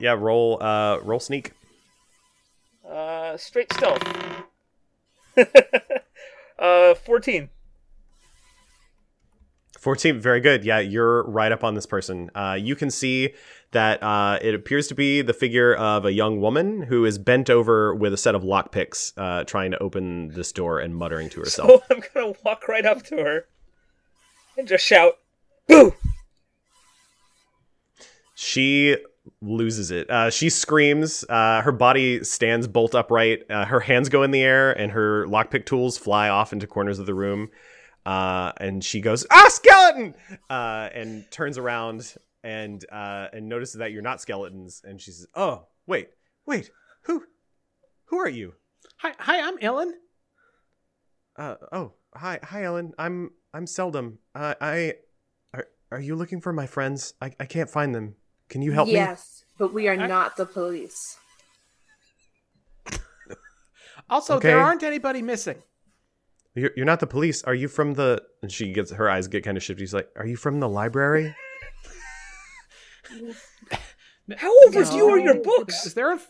yeah roll uh, roll sneak Uh, straight stealth. uh, fourteen. 14 very good yeah you're right up on this person uh, you can see that uh, it appears to be the figure of a young woman who is bent over with a set of lockpicks uh, trying to open this door and muttering to herself So I'm gonna walk right up to her and just shout, "Boo!" she loses it. Uh, she screams uh, her body stands bolt upright uh, her hands go in the air and her lockpick tools fly off into corners of the room. Uh, and she goes ah skeleton! Uh, and turns around and uh, and notices that you're not skeletons. And she says oh wait wait who who are you? Hi, hi, I'm Ellen. uh, oh hi hi ellen. I'm i'm seldom. Uh, i are, are you looking for my friends? I, I can't find them can you help me yes, but we are I- not the police. Also, Okay. there aren't anybody missing. You're, you're not the police. Are you from the? And she gets her eyes get kind of shifty. She's like, "Are you from the library?" How overdue are your books? Is there a?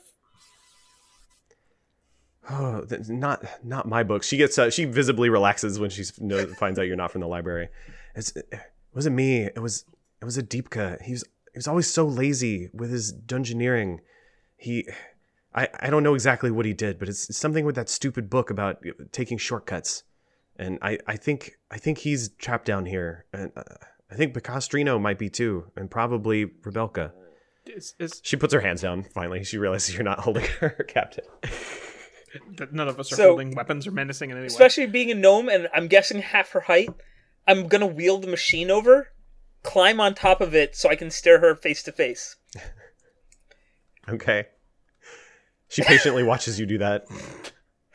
Oh, th- not not my books. She gets uh, she visibly relaxes when she know, finds out you're not from the library. It's, it wasn't me. It was it was Adipka. He was he was always so lazy with his dungeoneering. He. I, I don't know exactly what he did, but it's something with that stupid book about taking shortcuts, and I, I think I think he's trapped down here, and uh, I think Picastrino might be too, and probably Rebelka. Is, is She puts her hands down. Finally, she realizes you're not holding her captive. that none of us are So- holding weapons or menacing in any way? Especially being a gnome, and I'm guessing half her height. I'm gonna wheel the machine over, climb on top of it so I can stare her face to face. Okay. She patiently watches you do that.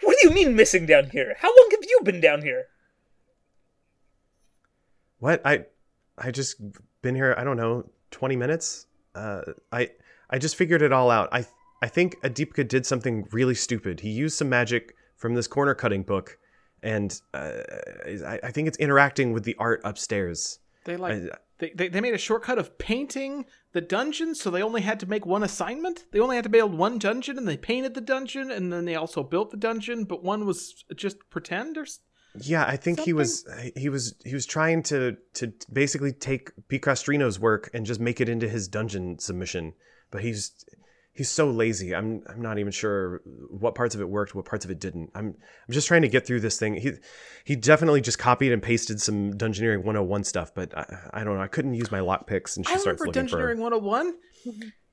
What do you mean missing down here? How long have you been down here? What? I I just been here, I don't know, 20 minutes? Uh I I just figured it all out. I I think Adipka did something really stupid. He used some magic from this corner cutting book and uh, I, I think it's interacting with the art upstairs. They like I- they, they they made a shortcut of painting the dungeon, so they only had to make one assignment. They only had to build one dungeon, and they painted the dungeon, and then they also built the dungeon. But one was just pretend or Yeah, I think he was he was he was trying to to basically take Picastrino's work and just make it into his dungeon submission, but he's he's so lazy. I'm I'm not even sure what parts of it worked, what parts of it didn't. I'm I'm just trying to get through this thing. He he definitely just copied and pasted some Dungeoneering 101 stuff, but I, I don't know. I couldn't use my lockpicks, and she I starts remember looking for. Dungeoneering 101.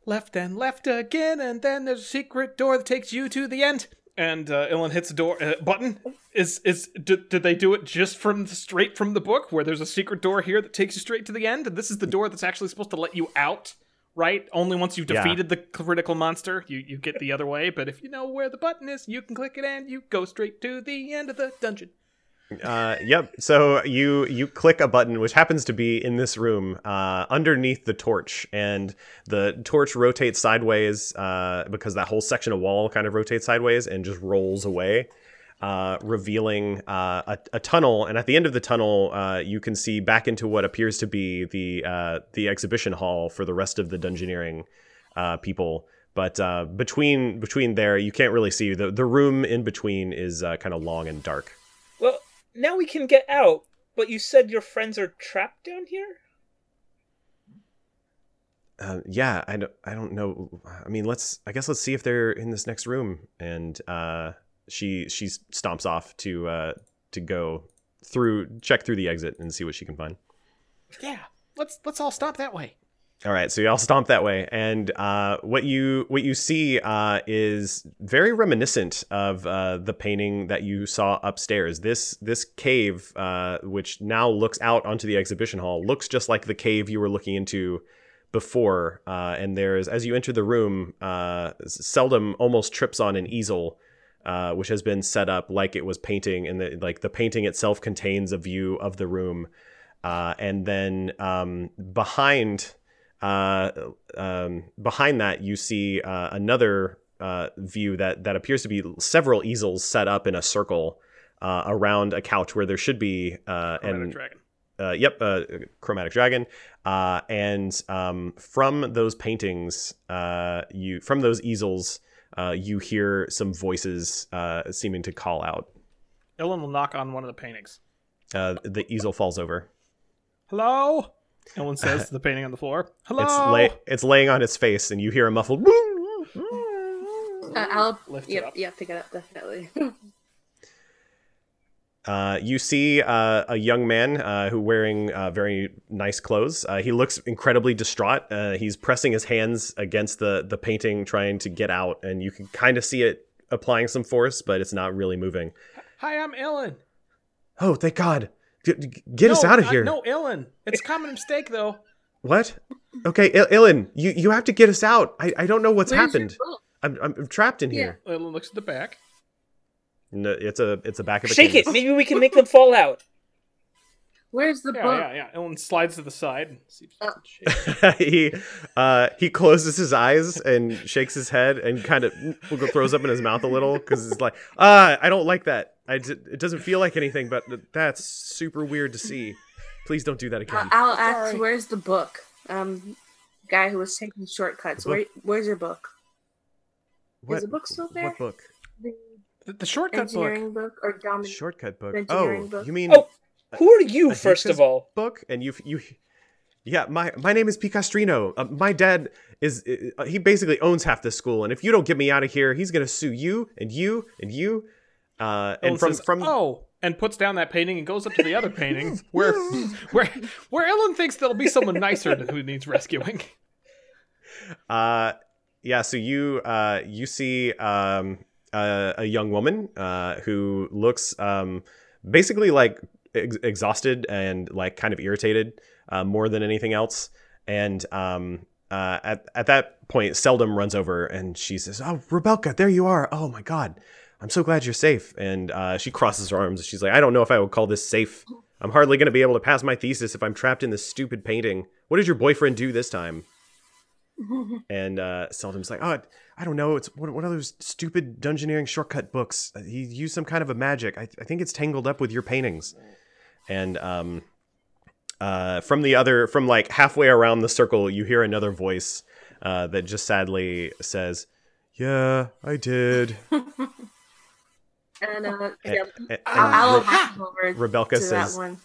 left and left again, and then there's a secret door that takes you to the end. And uh, Illyn hits a door uh, button. Is is did, did they do it just from the, straight from the book, where there's a secret door here that takes you straight to the end, and this is the door that's actually supposed to let you out right? Only once you've Yeah. defeated the critical monster, you, you get the other way. But if you know where the button is, you can click it and you go straight to the end of the dungeon. Uh, yep. So you you click a button which happens to be in this room uh, underneath the torch, and the torch rotates sideways uh, because that whole section of wall kind of rotates sideways and just rolls away, uh, revealing uh, a, a tunnel. And at the end of the tunnel, uh, you can see back into what appears to be the uh, the exhibition hall for the rest of the dungeoneering uh, people. But uh, between between there, you can't really see the the room in between is uh, kind of long and dark. Well, now we can get out, but you said your friends are trapped down here? Uh, yeah, I don't, I don't know. I mean, let's. I guess let's see if they're in this next room. And uh, she she stomps off to uh, to go through, check through the exit, and see what she can find. Yeah, let's let's all stop that way. All right, so y'all stomp that way, and uh, what you what you see uh, is very reminiscent of uh, the painting that you saw upstairs. This this cave, uh, which now looks out onto the exhibition hall, looks just like the cave you were looking into before. Uh, and there's as you enter the room, uh, Seldom almost trips on an easel. Uh, which has been set up like it was painting, and the, like the painting itself contains a view of the room, uh, and then um, behind uh, um, behind that, you see uh, another uh, view that that appears to be several easels set up in a circle uh, around a couch where there should be uh, Chromatic and dragon. uh, yep, uh, chromatic dragon. Uh, and um, from those paintings, uh, you from those easels, uh, you hear some voices uh, seeming to call out. Ellen will knock on one of the paintings. Uh, the easel falls over. Hello? Ellen says to the painting on the floor. Hello? It's lay- it's laying on its face, and you hear a muffled. Uh, I'll Lift it yep, up. yeah, pick it up definitely. Uh, you see uh, a young man uh, who wearing uh, very nice clothes. Uh, he looks incredibly distraught. Uh, he's pressing his hands against the the painting, trying to get out, and you can kind of see it applying some force, but it's not really moving. Hi, I'm Ellen. Oh, thank God! G- g- get us out of I- here! no, Ellen. It's a common mistake, though. What? Okay, Il- Illyn, you you have to get us out. I, I don't know what's Where's happened. I'm, I'm I'm trapped in here. Ellen looks at the back. No, it's a it's a back of a Shake it. Maybe we can make them fall out. Where's the Yeah, book? yeah, yeah. Ellen slides to the side and sees Uh. shake. he uh, he closes his eyes and shakes his head and kind of throws up in his mouth a little because it's like ah I don't like that. I d- it doesn't feel like anything, but that's super weird to see. Please don't do that Uh, again. I'll ask, Sorry. where's the book? Um, guy who was taking shortcuts. Where, where's your book? what, the book still there? What book? The The, the shortcut book. engineering book, or domin- Shortcut book. Engineering Oh, book. you mean Oh, who are you, a first of all? book? And you you. Yeah, my my name is Picastrino. Uh, my dad is uh, he basically owns half this school, and if you don't get me out of here, he's gonna sue you and you and you. Uh, Ellen and from says, from oh, and puts down that painting and goes up to the other painting where where where Ellen thinks there'll be someone nicer who needs rescuing. Uh, yeah. So you uh, you see um, a young woman uh, who looks um, basically like ex- exhausted and like kind of irritated uh, more than anything else. And um, uh, at at that point, Seldom runs over and she says, "Oh, Rebecca, there you are! Oh my God, I'm so glad you're safe." And uh, she crosses her arms. She's like, "I don't know if I would call this safe. I'm hardly going to be able to pass my thesis if I'm trapped in this stupid painting. What did your boyfriend do this time?" And uh, Seldom's like, oh, I don't know. It's one, one of those stupid dungeoneering shortcut books. Uh, He used some kind of a magic. I, I think it's tangled up with your paintings. And um, uh, from the other, from like halfway around the circle, you hear another voice uh, that just sadly says, "Yeah, I did." and uh, yeah, and- I'll, I'll and Rebelka that says, one.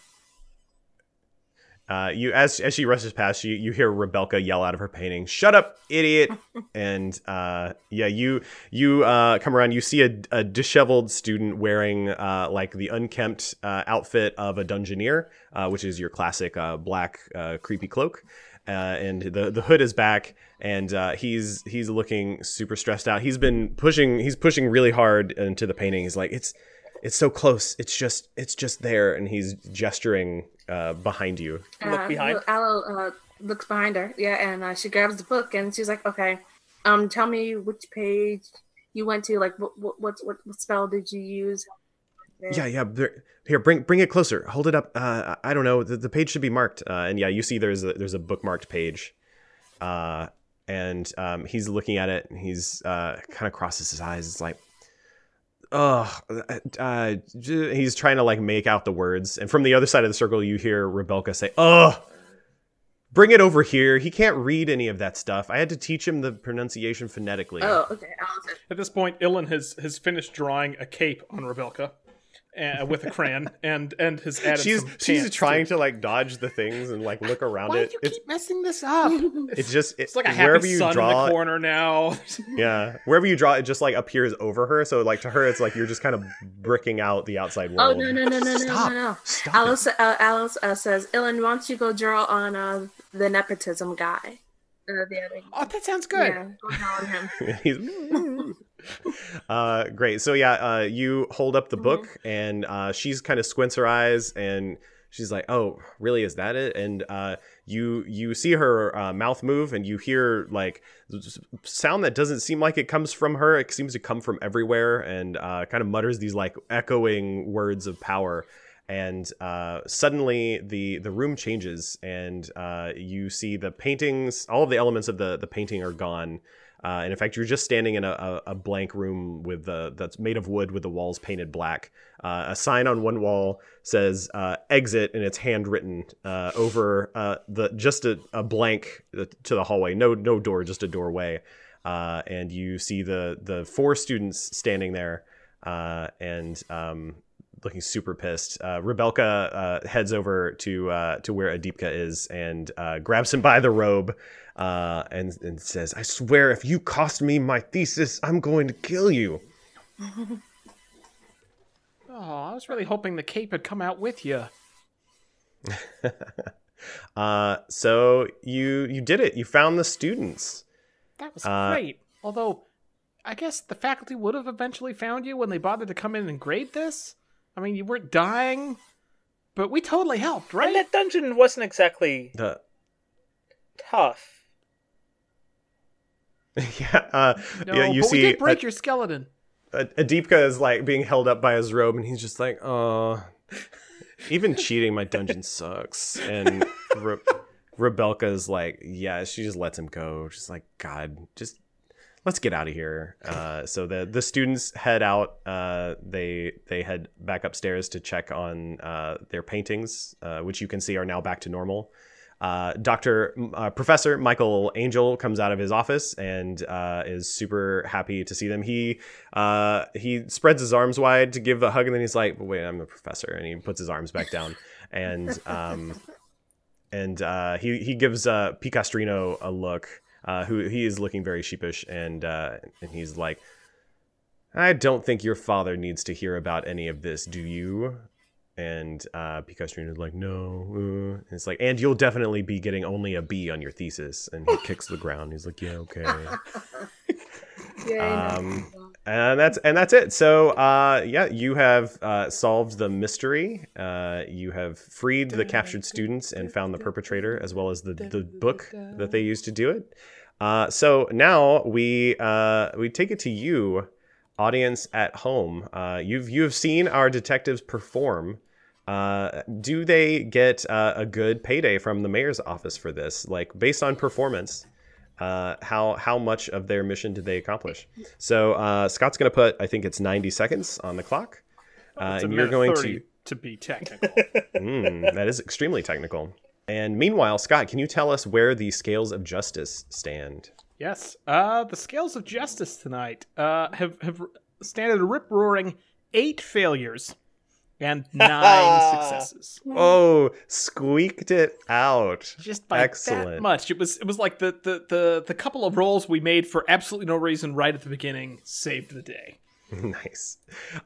Uh, you as as she rushes past you, you hear Rebelka yell out of her painting, "Shut up, idiot!" and uh, yeah, you you uh, come around. You see a, a disheveled student wearing uh, like the unkempt uh, outfit of a dungeoneer, uh, which is your classic uh, black uh, creepy cloak. Uh, and the the hood is back, and uh, he's he's looking super stressed out. He's been pushing he's pushing really hard into the painting. He's like, "It's it's so close. It's just it's just there," and he's gesturing uh, behind you. Look Uh, behind. I'll uh, looks behind her. Yeah, and uh, she grabs the book and she's like, "Okay, um, tell me which page you went to. Like, what what what, what, what spell did you use?" Yeah, yeah. there- Here, bring bring it closer. Hold it up. Uh, I don't know. The, the page should be marked. Uh, and yeah, you see there's a there's a bookmarked page. Uh, and um, he's looking at it. And he's uh, kind of crosses his eyes. It's like, oh, uh, he's trying to like make out the words. And from the other side of the circle, you hear Rebelka say, "Oh, bring it over here. He can't read any of that stuff. I had to teach him the pronunciation phonetically." Oh, okay. At this point, Illyn has has finished drawing a cape on Rebelka uh, with a crayon, and and has added. she's she's pants trying too. to like dodge the things and like look around Why it. do you It's keep messing this up? it's just it, It's like a wherever you sun draw in the corner now. yeah wherever you draw it just like appears over her so like to her it's like you're just kind of bricking out the outside world. Oh no no no no no Stop. no no! Stop Alice uh, Alice uh, says, "Illyn, why don't you go draw on uh, the nepotism guy?" Uh, the other. oh, that sounds good. Yeah, go draw on him. he's uh great. So yeah uh you hold up the Mm-hmm. book and uh she's kind of squints her eyes and she's like oh really? Is that it? And uh you you see her uh, mouth move and you hear like sound that doesn't seem like it comes from her. It seems to come from everywhere and uh kind of mutters these like echoing words of power. And uh, suddenly the the room changes and uh, you see the paintings all of the elements of the the painting are gone uh, and in fact you're just standing in a, a, blank room with the that's made of wood with the walls painted black. Uh, a sign on one wall says uh, exit and it's handwritten uh, over uh, the just a, a blank to the hallway. No no door just a doorway. Uh, and you see the the four students standing there uh, and um, looking super pissed. Uh, Rebelka uh, heads over to uh, to where Adipka is and uh, grabs him by the robe uh, and and says, "I swear, if you cost me my thesis, I'm going to kill you." Oh, I was really hoping the cape had come out with you. Uh, so you you did it. You found the students. That was Uh, great. Although, I guess the faculty would have eventually found you when they bothered to come in and grade this. I mean, you weren't dying, but we totally helped, right? And that dungeon wasn't exactly The tough. yeah uh, no, yeah you but see we did break Ad- your skeleton. Ad- Adipka is like being held up by his robe, and he's just like, "Oh, even cheating my dungeon sucks." And Re- Rebelka is like, "Yeah," she just lets him go. She's like, "God, just let's get out of here." Uh, so the the students head out. Uh, they they head back upstairs to check on uh, their paintings, uh, which you can see are now back to normal. Uh, Doctor uh, Professor Michael Angel comes out of his office and is super happy to see them. He he spreads his arms wide to give a hug, and then he's like, "Wait, I'm the professor," and he puts his arms back down, and um, and he he gives Picastrino a look. Uh, who he is looking very sheepish, and uh, and he's like, "I don't think your father needs to hear about any of this, do you?" And uh, is like, "No." Uh. And it's like, "And you'll definitely be getting only a B on your thesis." And he kicks the ground. He's like, "Yeah, okay." Yeah. Um, and that's and that's it. So uh, yeah, you have uh, solved the mystery. Uh, you have freed the captured students and found the perpetrator, as well as the the book that they used to do it. Uh, so now we uh, we take it to you, audience at home. Uh, you've you have seen our detectives perform. Do they get a good payday from the mayor's office for this? Like based on performance, uh, how how much of their mission did they accomplish? So uh, Scott's going to put, I think it's 90 seconds on the clock, uh, and you're going to. to be technical. Mm, that is extremely technical. And meanwhile, Scott, can you tell us where the scales of justice stand? yes. Uh, the scales of justice tonight uh, have have stand at a rip roaring eight failures and nine successes. Oh, squeaked it out. Just by that much. It was it was like the, the the the couple of rolls we made for absolutely no reason right at the beginning saved the day. nice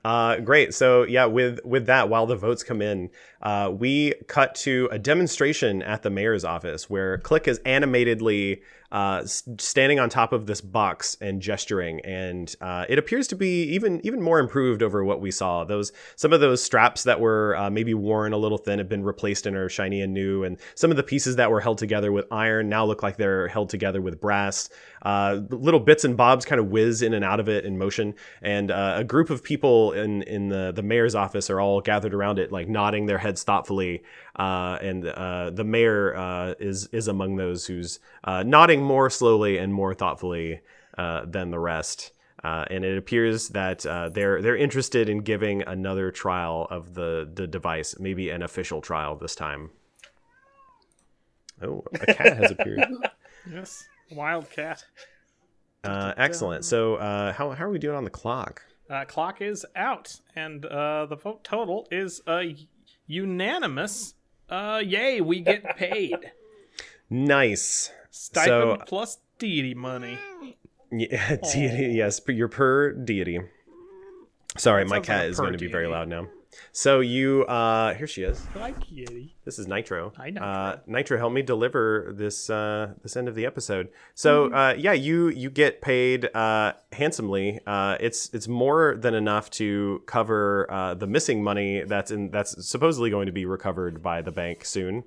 uh, great so yeah with with that while the votes come in uh, we cut to a demonstration at the mayor's office where click is animatedly uh, standing on top of this box and gesturing, and uh, it appears to be even even more improved over what we saw. Those some of those straps that were uh, maybe worn a little thin have been replaced and are shiny and new, and some of the pieces that were held together with iron now look like they're held together with brass. Uh, little bits and bobs kind of whiz in and out of it in motion, and uh, a group of people in in the the mayor's office are all gathered around it, like nodding their heads thoughtfully. Uh, and uh, the mayor uh, is is among those who's uh, nodding more slowly and more thoughtfully uh, than the rest. Uh, and it appears that uh, they're they're interested in giving another trial of the the device, maybe an official trial this time. Oh, a cat has appeared. Yes, wild cat. Uh, excellent. So, uh, how how are we doing on the clock? Uh, clock is out, and uh, the vote total is uh, unanimous. Uh, yay, we get paid. Nice. Stipend So- plus deity money. Yeah, deity. Yes, per- your per deity. Sorry, That my cat like is going to be very loud now. So you, uh, here she is. Like Yeti. This is Nitro. Hi, Nitro. Uh, Nitro, help me deliver this uh, this end of the episode. So Mm-hmm. uh, yeah, you you get paid uh, handsomely. Uh, it's it's more than enough to cover uh, the missing money that's in that's supposedly going to be recovered by the bank soon.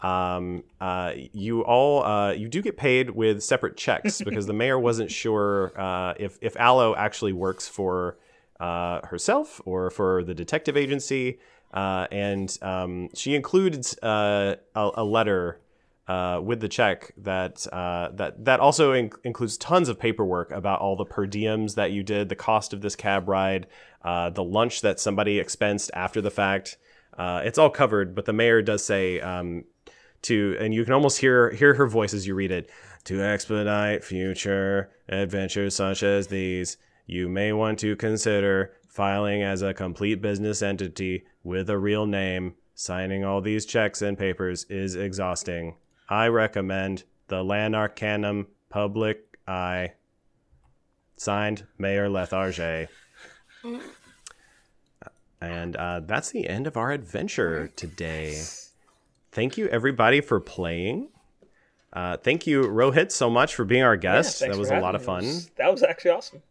Um, uh, you all uh, you do get paid with separate checks because the mayor wasn't sure uh, if if Alo actually works for uh, herself or for the detective agency. Uh, and um, she includes uh, a, a letter uh, with the check that uh, that that also in- includes tons of paperwork about all the per diems that you did, the cost of this cab ride, uh, the lunch that somebody expensed after the fact. It's all covered, but the mayor does say um, to, and you can almost hear hear her voice as you read it. To expedite future adventures such as these, you may want to consider filing as a complete business entity with a real name. Signing all these checks and papers is exhausting. I recommend the Lanarcanum Public Eye. Signed, Mayor Letharge. And uh, that's the end of our adventure today. Thank you, everybody, for playing. Uh, thank you, Rohit, so much for being our guest. thanks that was a lot of fun. was- That was actually awesome.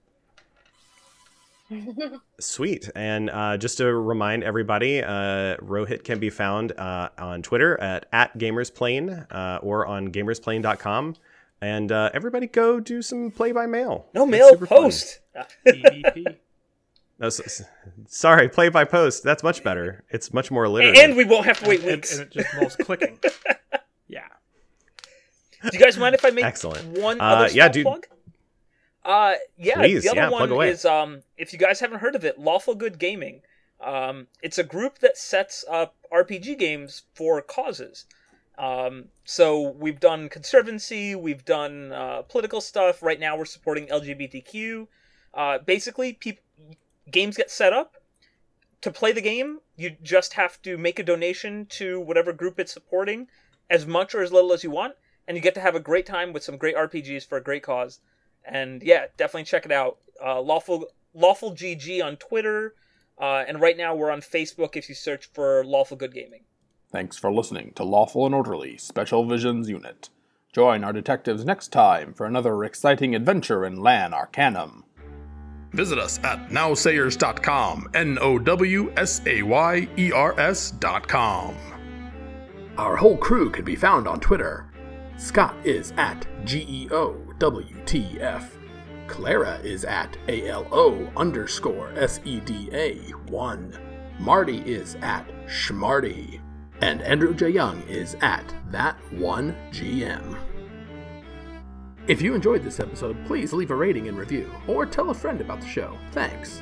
Sweet. And uh, just to remind everybody, uh, Rohit can be found uh, on Twitter at, at GamersPlane uh, or on gamersplane.com. And uh, everybody go do some play by mail. No It's mail post. No, s- s- sorry, play by post. That's much better. It's much more alliterative. and we won't have to wait and, weeks. and it just involves clicking. Yeah. Do you guys mind if I make Excellent. one Uh, other yeah, dude. plug? Uh, yeah. Please, the other yeah, one is um, if you guys haven't heard of it, Lawful Good Gaming. Um, it's a group that sets up RPG games for causes. Um, so we've done conservancy, we've done uh, political stuff. Right now, we're supporting LGBTQ. Uh, basically, games get set up. To play the game, you just have to make a donation to whatever group it's supporting, as much or as little as you want, and you get to have a great time with some great RPGs for a great cause. And yeah, definitely check it out. Uh, lawful lawful GG on Twitter, uh, and right now we're on Facebook if you search for Lawful Good Gaming. Thanks for listening to Lawful and Orderly Special Visions Unit. Join our detectives next time for another exciting adventure in Lan Arcanym. Visit us at nowsayers.com. N O W S A Y E R S.com. Our whole crew can be found on Twitter. Scott is at E GEOWTF. Clara is at ALO underscore SEDA 1. Marty is at Schmarty. And Andrew J. Young is at That1GM. If you enjoyed this episode, please leave a rating and review, or tell a friend about the show. Thanks.